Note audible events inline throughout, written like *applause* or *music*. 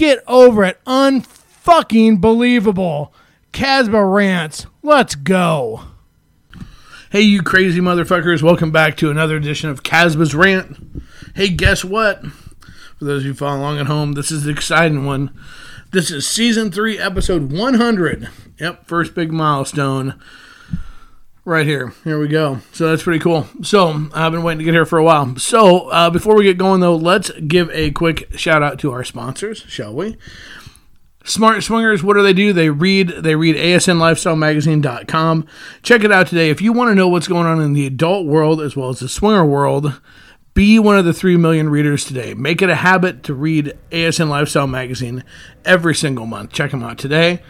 Get over it. Unfucking believable. Casbah rants. Let's go. Hey, you crazy motherfuckers. Welcome back to another edition of Casbah's Rant. Hey, guess what? For those of you following along at home, this is the exciting one. This is season three, episode 100. Yep, first big milestone right here. Here we go. So that's pretty cool. So I've been waiting to get here for a while. So uh, before we get going, though, let's give a quick shout out to our sponsors, shall we? Smart Swingers, what do they do? They read they read asnlifestylemagazine.com. Check it out today. If you want to know what's going on in the adult world as well as the swinger world, be one of the 3 million readers today. Make it a habit to read ASN Lifestyle Magazine every single month. Check them out today.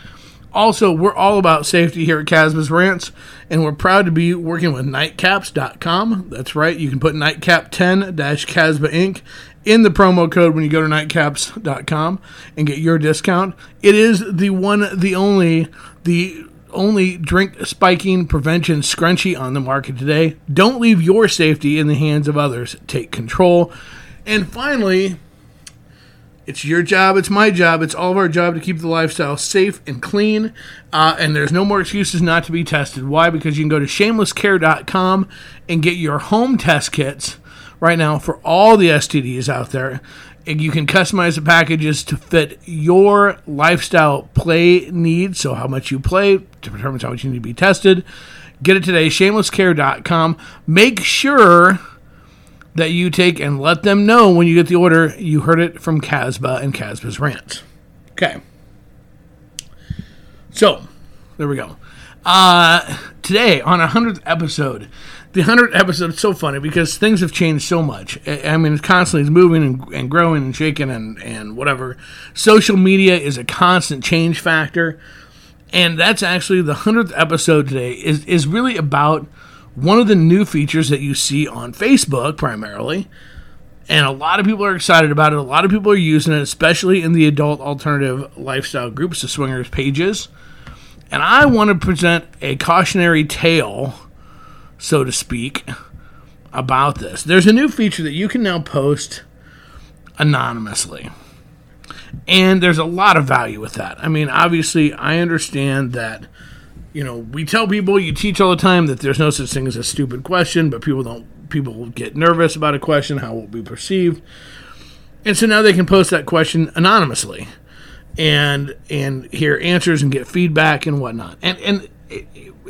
Also, we're all about safety here at Casbah's Rants, and we're proud to be working with nightcaps.com. That's right, you can put nightcap10 Casbah Inc. in the promo code when you go to nightcaps.com and get your discount. It is the one, the only, the only drink spiking prevention scrunchie on the market today. Don't leave your safety in the hands of others. Take control. And finally, it's your job, it's my job, it's all of our job to keep the lifestyle safe and clean. Uh, and there's no more excuses not to be tested. Why? Because you can go to shamelesscare.com and get your home test kits right now for all the STDs out there. And you can customize the packages to fit your lifestyle play needs. So, how much you play determines how much you need to be tested. Get it today, shamelesscare.com. Make sure that you take and let them know when you get the order you heard it from Casbah and Casbah's Rants. Okay. So, there we go. Uh, today, on a 100th episode, the 100th episode is so funny because things have changed so much. I I mean, it's constantly it's moving and, and growing and shaking and, and whatever. Social media is a constant change factor. And that's actually the 100th episode today is, is really about one of the new features that you see on Facebook primarily. And a lot of people are excited about it. A lot of people are using it, especially in the adult alternative lifestyle groups, the swingers pages. And I want to present a cautionary tale, so to speak, about this. There's a new feature that you can now post anonymously. And there's a lot of value with that. I mean, obviously, I understand that you know, we tell people, you teach all the time that there's no such thing as a stupid question, but people don't, people get nervous about a question, how it will be perceived. And so now they can post that question anonymously and, and hear answers and get feedback and whatnot. And, and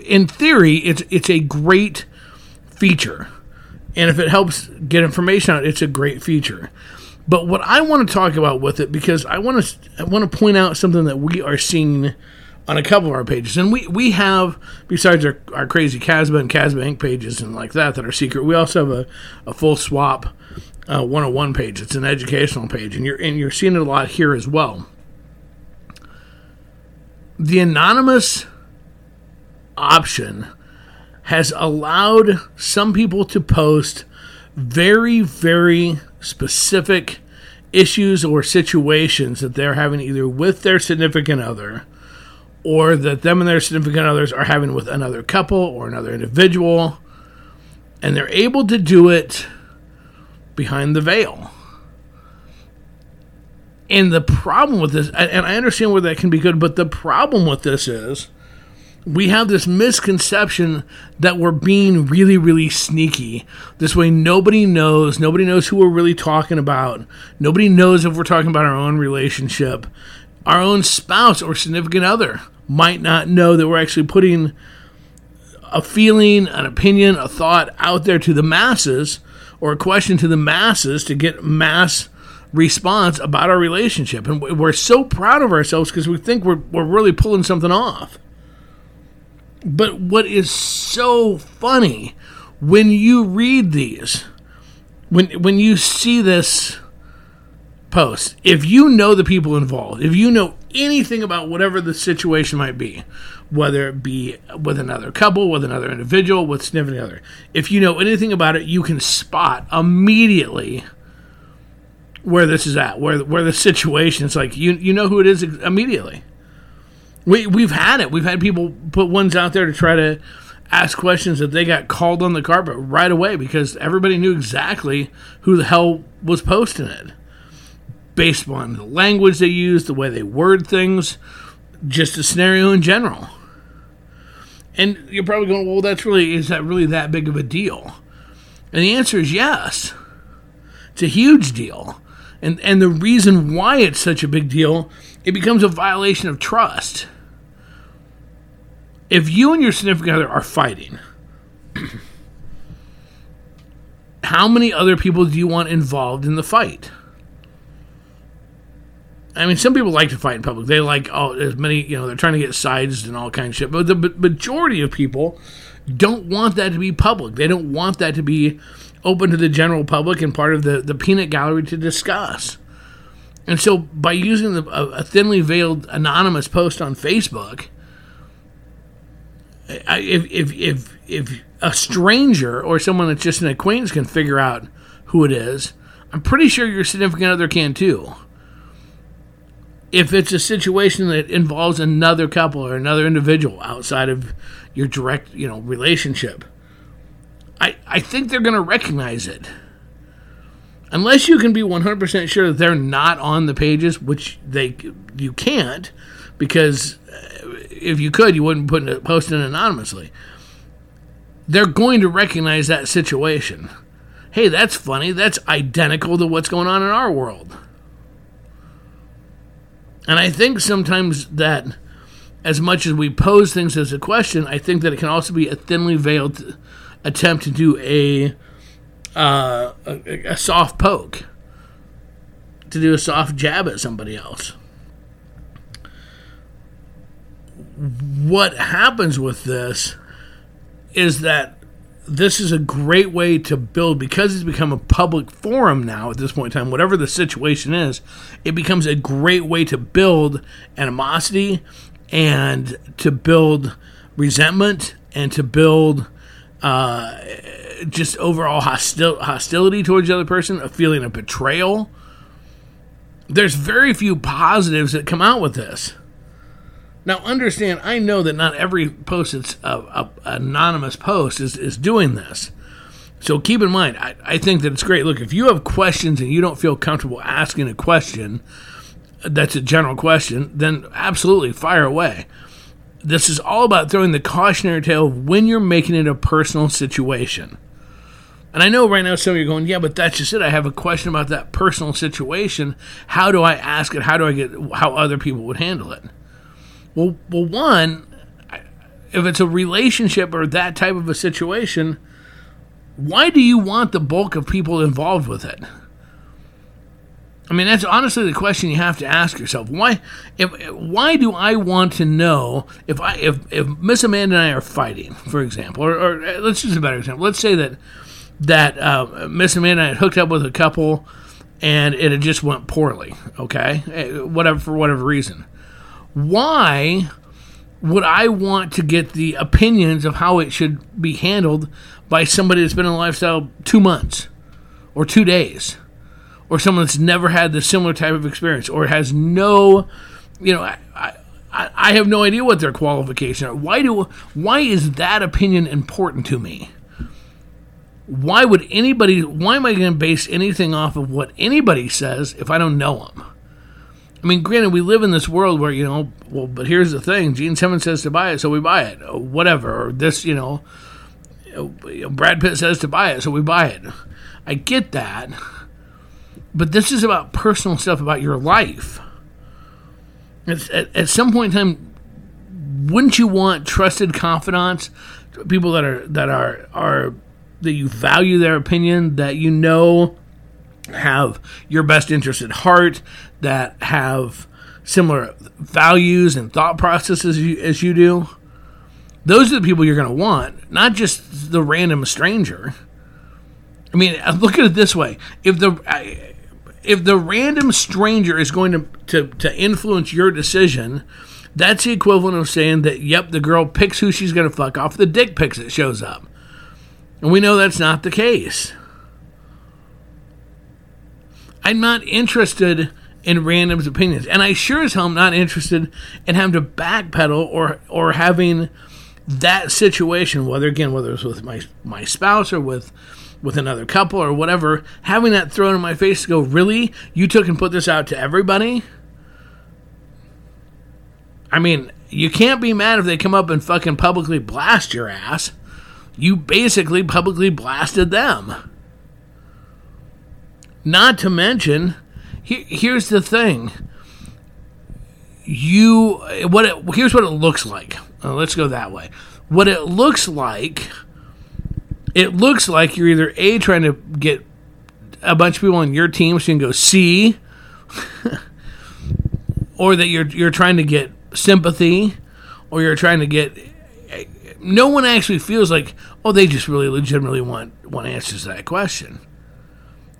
in theory, it's, it's a great feature. And if it helps get information out, it's a great feature. But what I want to talk about with it, because I want to, I want to point out something that we are seeing on a couple of our pages. And we, we have, besides our, our crazy Casbah and Casbah Inc. pages and like that that are secret, we also have a, a full swap uh, 101 page. It's an educational page, and you're and you're seeing it a lot here as well. The anonymous option has allowed some people to post very, very specific issues or situations that they're having either with their significant other or that them and their significant others are having with another couple or another individual, and they're able to do it behind the veil. And the problem with this, and I understand where that can be good, but the problem with this is we have this misconception that we're being really, really sneaky. This way, nobody knows. Nobody knows who we're really talking about. Nobody knows if we're talking about our own relationship our own spouse or significant other might not know that we're actually putting a feeling, an opinion, a thought out there to the masses or a question to the masses to get mass response about our relationship. And we're so proud of ourselves because we think we're, we're really pulling something off. But what is so funny when you read these, when, when you see this posts, if you know the people involved, if you know anything about whatever the situation might be, whether it be with another couple, with another individual, with sniffing other, if you know anything about it, you can spot immediately where this is at, where where the situation is like you you know who it is immediately. We we've had it. We've had people put ones out there to try to ask questions that they got called on the carpet right away because everybody knew exactly who the hell was posting it based on the language they use, the way they word things, just the scenario in general. And you're probably going, well, that's really, is that really that big of a deal? And the answer is yes. It's a huge deal. And, and the reason why it's such a big deal, it becomes a violation of trust. If you and your significant other are fighting, *clears throat* how many other people do you want involved in the fight? I mean, some people like to fight in public. They like oh, as many you know. They're trying to get sides and all kinds of shit. But the majority of people don't want that to be public. They don't want that to be open to the general public and part of the the peanut gallery to discuss. And so, by using the, a, a thinly veiled anonymous post on Facebook, if if if if a stranger or someone that's just an acquaintance can figure out who it is, I'm pretty sure your significant other can too if it's a situation that involves another couple or another individual outside of your direct, you know, relationship, I, I think they're going to recognize it. Unless you can be 100% sure that they're not on the pages, which they you can't, because uh, if you could, you wouldn't put it, post it anonymously. They're going to recognize that situation. Hey, that's funny. That's identical to what's going on in our world. And I think sometimes that, as much as we pose things as a question, I think that it can also be a thinly veiled attempt to do a, uh, a, a soft poke, to do a soft jab at somebody else. What happens with this is that this is a great way to build because it's become a public forum now at this point in time whatever the situation is it becomes a great way to build animosity and to build resentment and to build uh, just overall hostil- hostility towards the other person a feeling of betrayal. There's very few positives that come out with this now, understand, I know that not every post that's a, a, anonymous post is, is doing this. So keep in mind, I, I think that it's great. Look, if you have questions and you don't feel comfortable asking a question that's a general question, then absolutely fire away. This is all about throwing the cautionary tale of when you're making it a personal situation. And I know right now some of you are going, yeah, but that's just it. I have a question about that personal situation. How do I ask it? How do I get how other people would handle it? Well, well, one, if it's a relationship or that type of a situation, why do you want the bulk of people involved with it? I mean, that's honestly the question you have to ask yourself. Why, if why do I want to know if I if if Miss Amanda and I are fighting, for example, or, or uh, let's use a better example. Let's say that that uh, Miss Amanda had hooked up with a couple, and it had just went poorly. Okay, eh, whatever for whatever reason why would I want to get the opinions of how it should be handled by somebody that's been in a lifestyle two months or two days or someone that's never had the similar type of experience or has no, you know, I, I, I have no idea what their qualifications are. Why do why is that opinion important to me? Why would anybody? Why am I going to base anything off of what anybody says if I don't know them? I mean, granted, we live in this world where you know, well, but here's the thing: Gene Simmons says to buy it, so we buy it, or whatever. Or this, you know, Brad Pitt says to buy it, so we buy it. I get that, but this is about personal stuff about your life. At, at some point in time, wouldn't you want trusted confidants, people that are that are are that you value their opinion, that you know have your best interest at heart, that have similar values and thought processes as you, as you do. Those are the people you're going to want, not just the random stranger. I mean, uh, look at it this way: if the uh, if the random stranger is going to, to, to influence your decision, that's the equivalent of saying that, yep, the girl picks who she's going to fuck off the dick pics that shows up. And we know that's not the case. I'm not interested in random's opinions. And I sure as hell am not interested in having to backpedal or or having that situation, whether again, whether it's with my my spouse or with with another couple or whatever, having that thrown in my face to go, really? You took and put this out to everybody? I mean, you can't be mad if they come up and fucking publicly blast your ass. You basically publicly blasted them. Not to mention, here's the thing. You what it, here's what it looks like. Uh, let's go that way. What it looks like, it looks like you're either a trying to get a bunch of people on your team so you can go see, *laughs* or that you're you're trying to get sympathy, or you're trying to get. No one actually feels like, oh, they just really legitimately want want answers to that question.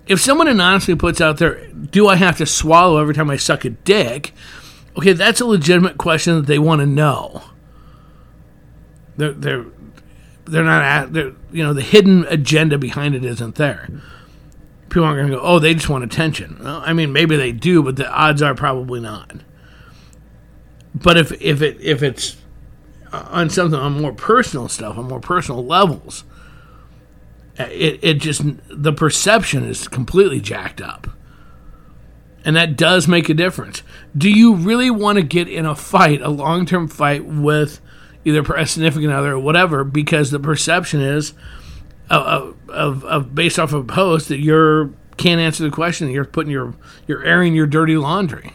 If someone anonymously puts out there, do I have to swallow every time I suck a dick? Okay, that's a legitimate question that they want to know. They're they're they're not at they're, you know the hidden agenda behind it isn't there. People aren't going to go, oh, they just want attention. Well, I mean, maybe they do, but the odds are probably not. But if if it if it's uh, on something on more personal stuff, on more personal levels, it, it just the perception is completely jacked up. And that does make a difference. Do you really want to get in a fight a long-term fight with either a significant other or whatever because the perception is uh, of, of, of based off of a post that you're can't answer the question that you're putting your you're airing your dirty laundry?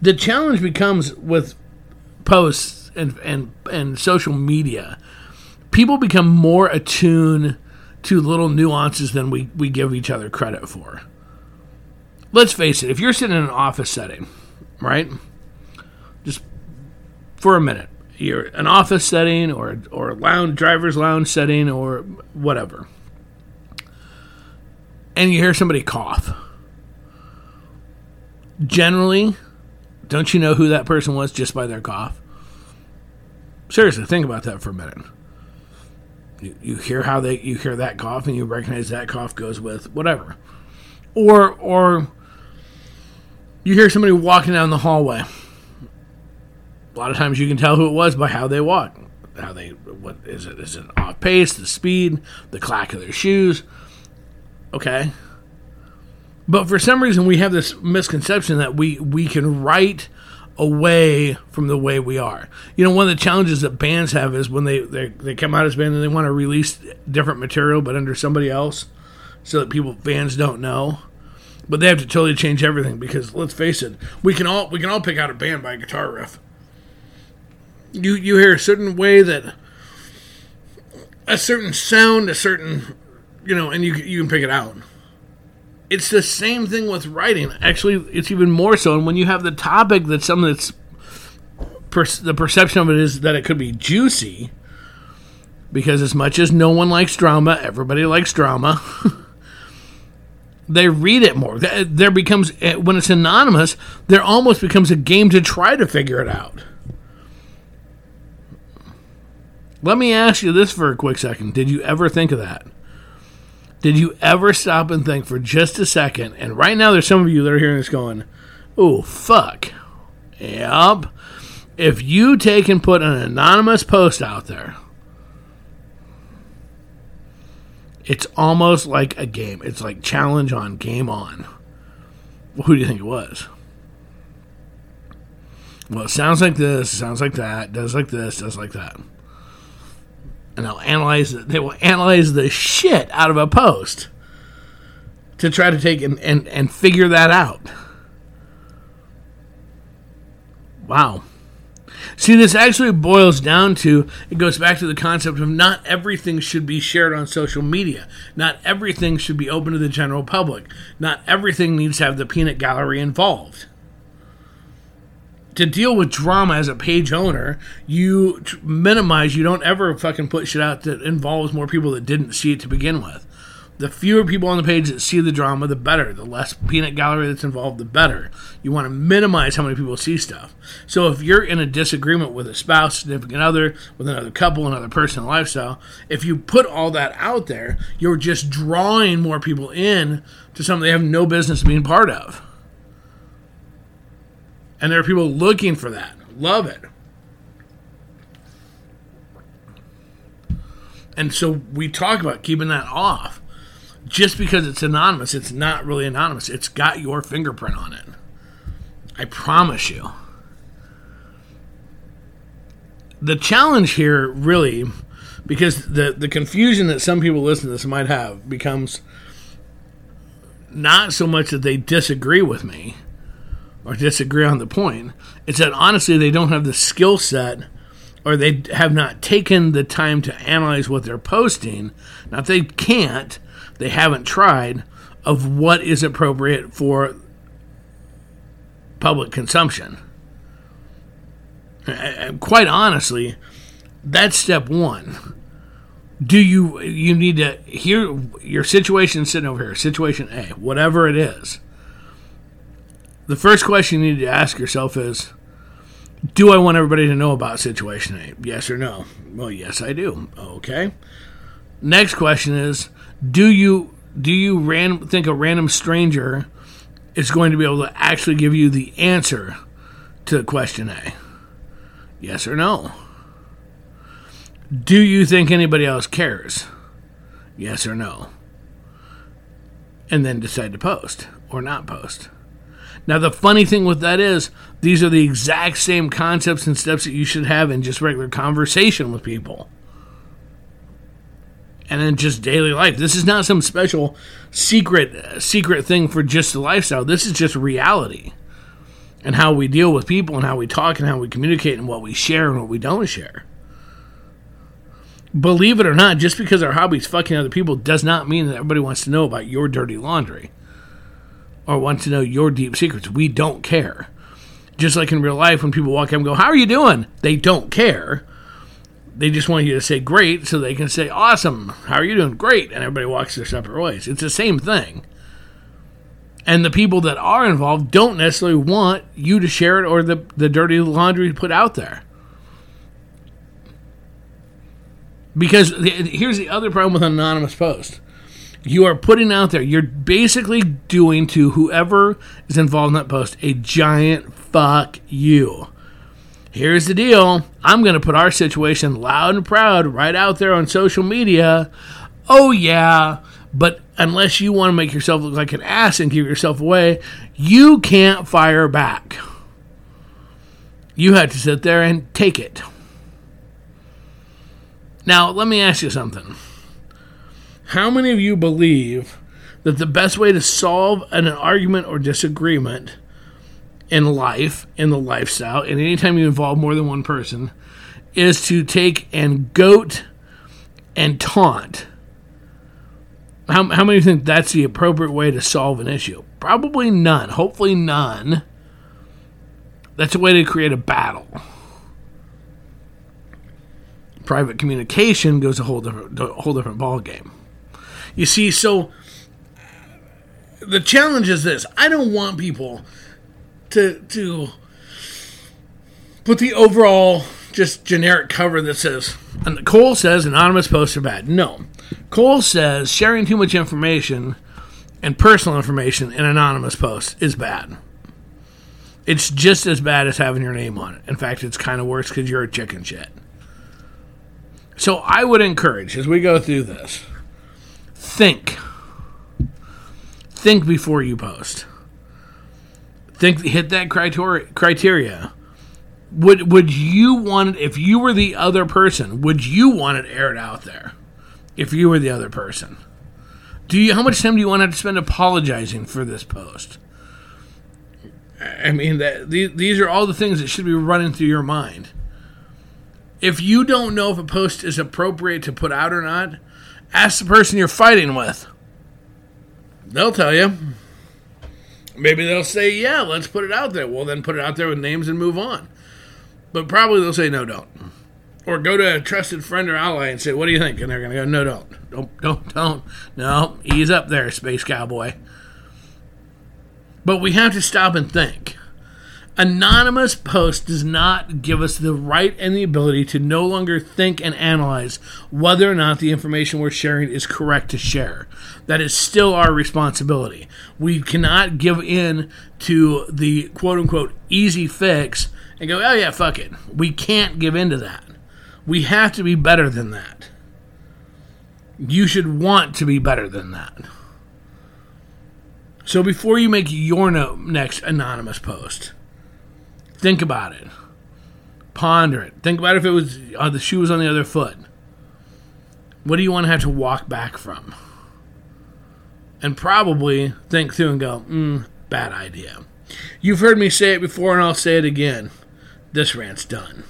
The challenge becomes with posts and and and social media people become more attuned to little nuances than we, we give each other credit for. Let's face it, if you're sitting in an office setting, right? Just for a minute, you're an office setting or or a lounge driver's lounge setting or whatever. And you hear somebody cough. Generally, don't you know who that person was just by their cough? Seriously, think about that for a minute. You, you hear how they you hear that cough and you recognize that cough goes with whatever. Or or you hear somebody walking down the hallway. A lot of times you can tell who it was by how they walk. How they what is it? Is it off pace, the speed, the clack of their shoes? Okay. But for some reason we have this misconception that we we can write away from the way we are. You know, one of the challenges that bands have is when they, they, they come out as band and they want to release different material but under somebody else so that people fans don't know. But they have to totally change everything because let's face it, we can all we can all pick out a band by a guitar riff. You you hear a certain way that a certain sound, a certain you know, and you you can pick it out it's the same thing with writing. Actually, it's even more so. And when you have the topic that something that's per- the perception of it is that it could be juicy, because as much as no one likes drama, everybody likes drama. *laughs* they read it more. There becomes eh, when it's anonymous, there almost becomes a game to try to figure it out. Let me ask you this for a quick second. Did you ever think of that? Did you ever stop and think for just a second? And right now, there's some of you that are hearing this going, oh, fuck. Yep. If you take and put an anonymous post out there, it's almost like a game. It's like challenge on, game on. Who do you think it was? Well, it sounds like this, sounds like that, does like this, does like that and they'll analyze. They will analyze the shit out of a post to try to take and, and, and figure that out. Wow. See, this actually boils down to it goes back to the concept of not everything should be shared on social media. Not everything should be open to the general public. Not everything needs to have the peanut gallery involved to deal with drama as a page owner, you minimize. You don't ever fucking put shit out that involves more people that didn't see it to begin with. The fewer people on the page that see the drama, the better. The less peanut gallery that's involved, the better. You want to minimize how many people see stuff. So if you're in a disagreement with a spouse, significant other, with another couple, another person, lifestyle, if you put all that out there, you're just drawing more people in to something they have no business being part of. And there are people looking for that. Love it. And so we talk about keeping that off. Just because it's anonymous, it's not really anonymous. It's got your fingerprint on it. I promise you. The challenge here, really, because the, the confusion that some people listen to this might have becomes not so much that they disagree with me or disagree on the point, it's that honestly they don't have the skill set or they have not taken the time to analyze what they're posting. Not they can't, they haven't tried of what is appropriate for public consumption. And quite honestly, that's step one. Do you you need to hear your situation sitting over here, situation A, whatever it is. The first question you need to ask yourself is do I want everybody to know about Situation A? Yes or no? Well, yes, I do. Okay. Next question is do you do you ran, think a random stranger is going to be able to actually give you the answer to question A? Yes or no? Do you think anybody else cares? Yes or no? And then decide to post or not post. Now, the funny thing with that is, these are the exact same concepts and steps that you should have in just regular conversation with people. And in just daily life. This is not some special secret secret thing for just the lifestyle. This is just reality. And how we deal with people and how we talk and how we communicate and what we share and what we don't share. Believe it or not, just because our hobby is fucking other people does not mean that everybody wants to know about your dirty laundry or want to know your deep secrets. We don't care. Just like in real life, when people walk up and go, How are you doing? They don't care. They just want you to say great so they can say awesome. How are you doing? Great. And everybody walks their separate ways. It's the same thing. And the people that are involved don't necessarily want you to share it or the, the dirty laundry put out there. Because the, here's the other problem with anonymous post you are putting out there, you're basically doing to whoever is involved in that post a giant fuck you. Here's the deal I'm going to put our situation loud and proud right out there on social media. Oh, yeah, but unless you want to make yourself look like an ass and give yourself away, you can't fire back. You have to sit there and take it. Now, let me ask you something. How many of you believe that the best way to solve an argument or disagreement in life, in the lifestyle, and anytime you involve more than one person, is to take and goat and taunt? How, how many think that's the appropriate way to solve an issue? Probably none. Hopefully, none. That's a way to create a battle. Private communication goes a whole different, whole different ball game. You see, so the challenge is this: I don't want people to to put the overall just generic cover that says and Cole says anonymous posts are bad. No. Cole says sharing too much information and personal information in anonymous posts is bad. It's just as bad as having your name on it. In fact, it's kind of worse because you're a chicken shit. So I would encourage, as we go through this, think. Think before you post. Think hit that criteria. Would would you want it if you were the other person, would you want it aired out there? If you were the other person? Do you how much time do you want to spend apologizing for this post? I mean that these are all the things that should be running through your mind. If you don't know if a post is appropriate to put out or not, Ask the person you're fighting with. They'll tell you. Maybe they'll say, yeah, let's put it out there. Well, then put it out there with names and move on. But probably they'll say, no, don't. Or go to a trusted friend or ally and say, "What do you think?" And they're gonna go, "No, don't, don't, don't, don't, no, ease up there, space cowboy." But we have to stop and think. Anonymous post does not give us the right and the ability to no longer think and analyze whether or not the information we're sharing is correct to share. That is still our responsibility. We cannot give in to the quote unquote easy fix and go, oh yeah, fuck it. We can't give in to that. We have to be better than that. You should want to be better than that. So before you make your next anonymous post, Think about it. Ponder it. Think about if it was uh, the shoe was on the other foot. What do you want to have to walk back from? And probably think through and go, mm, bad idea. You've heard me say it before, and I'll say it again. This rant's done.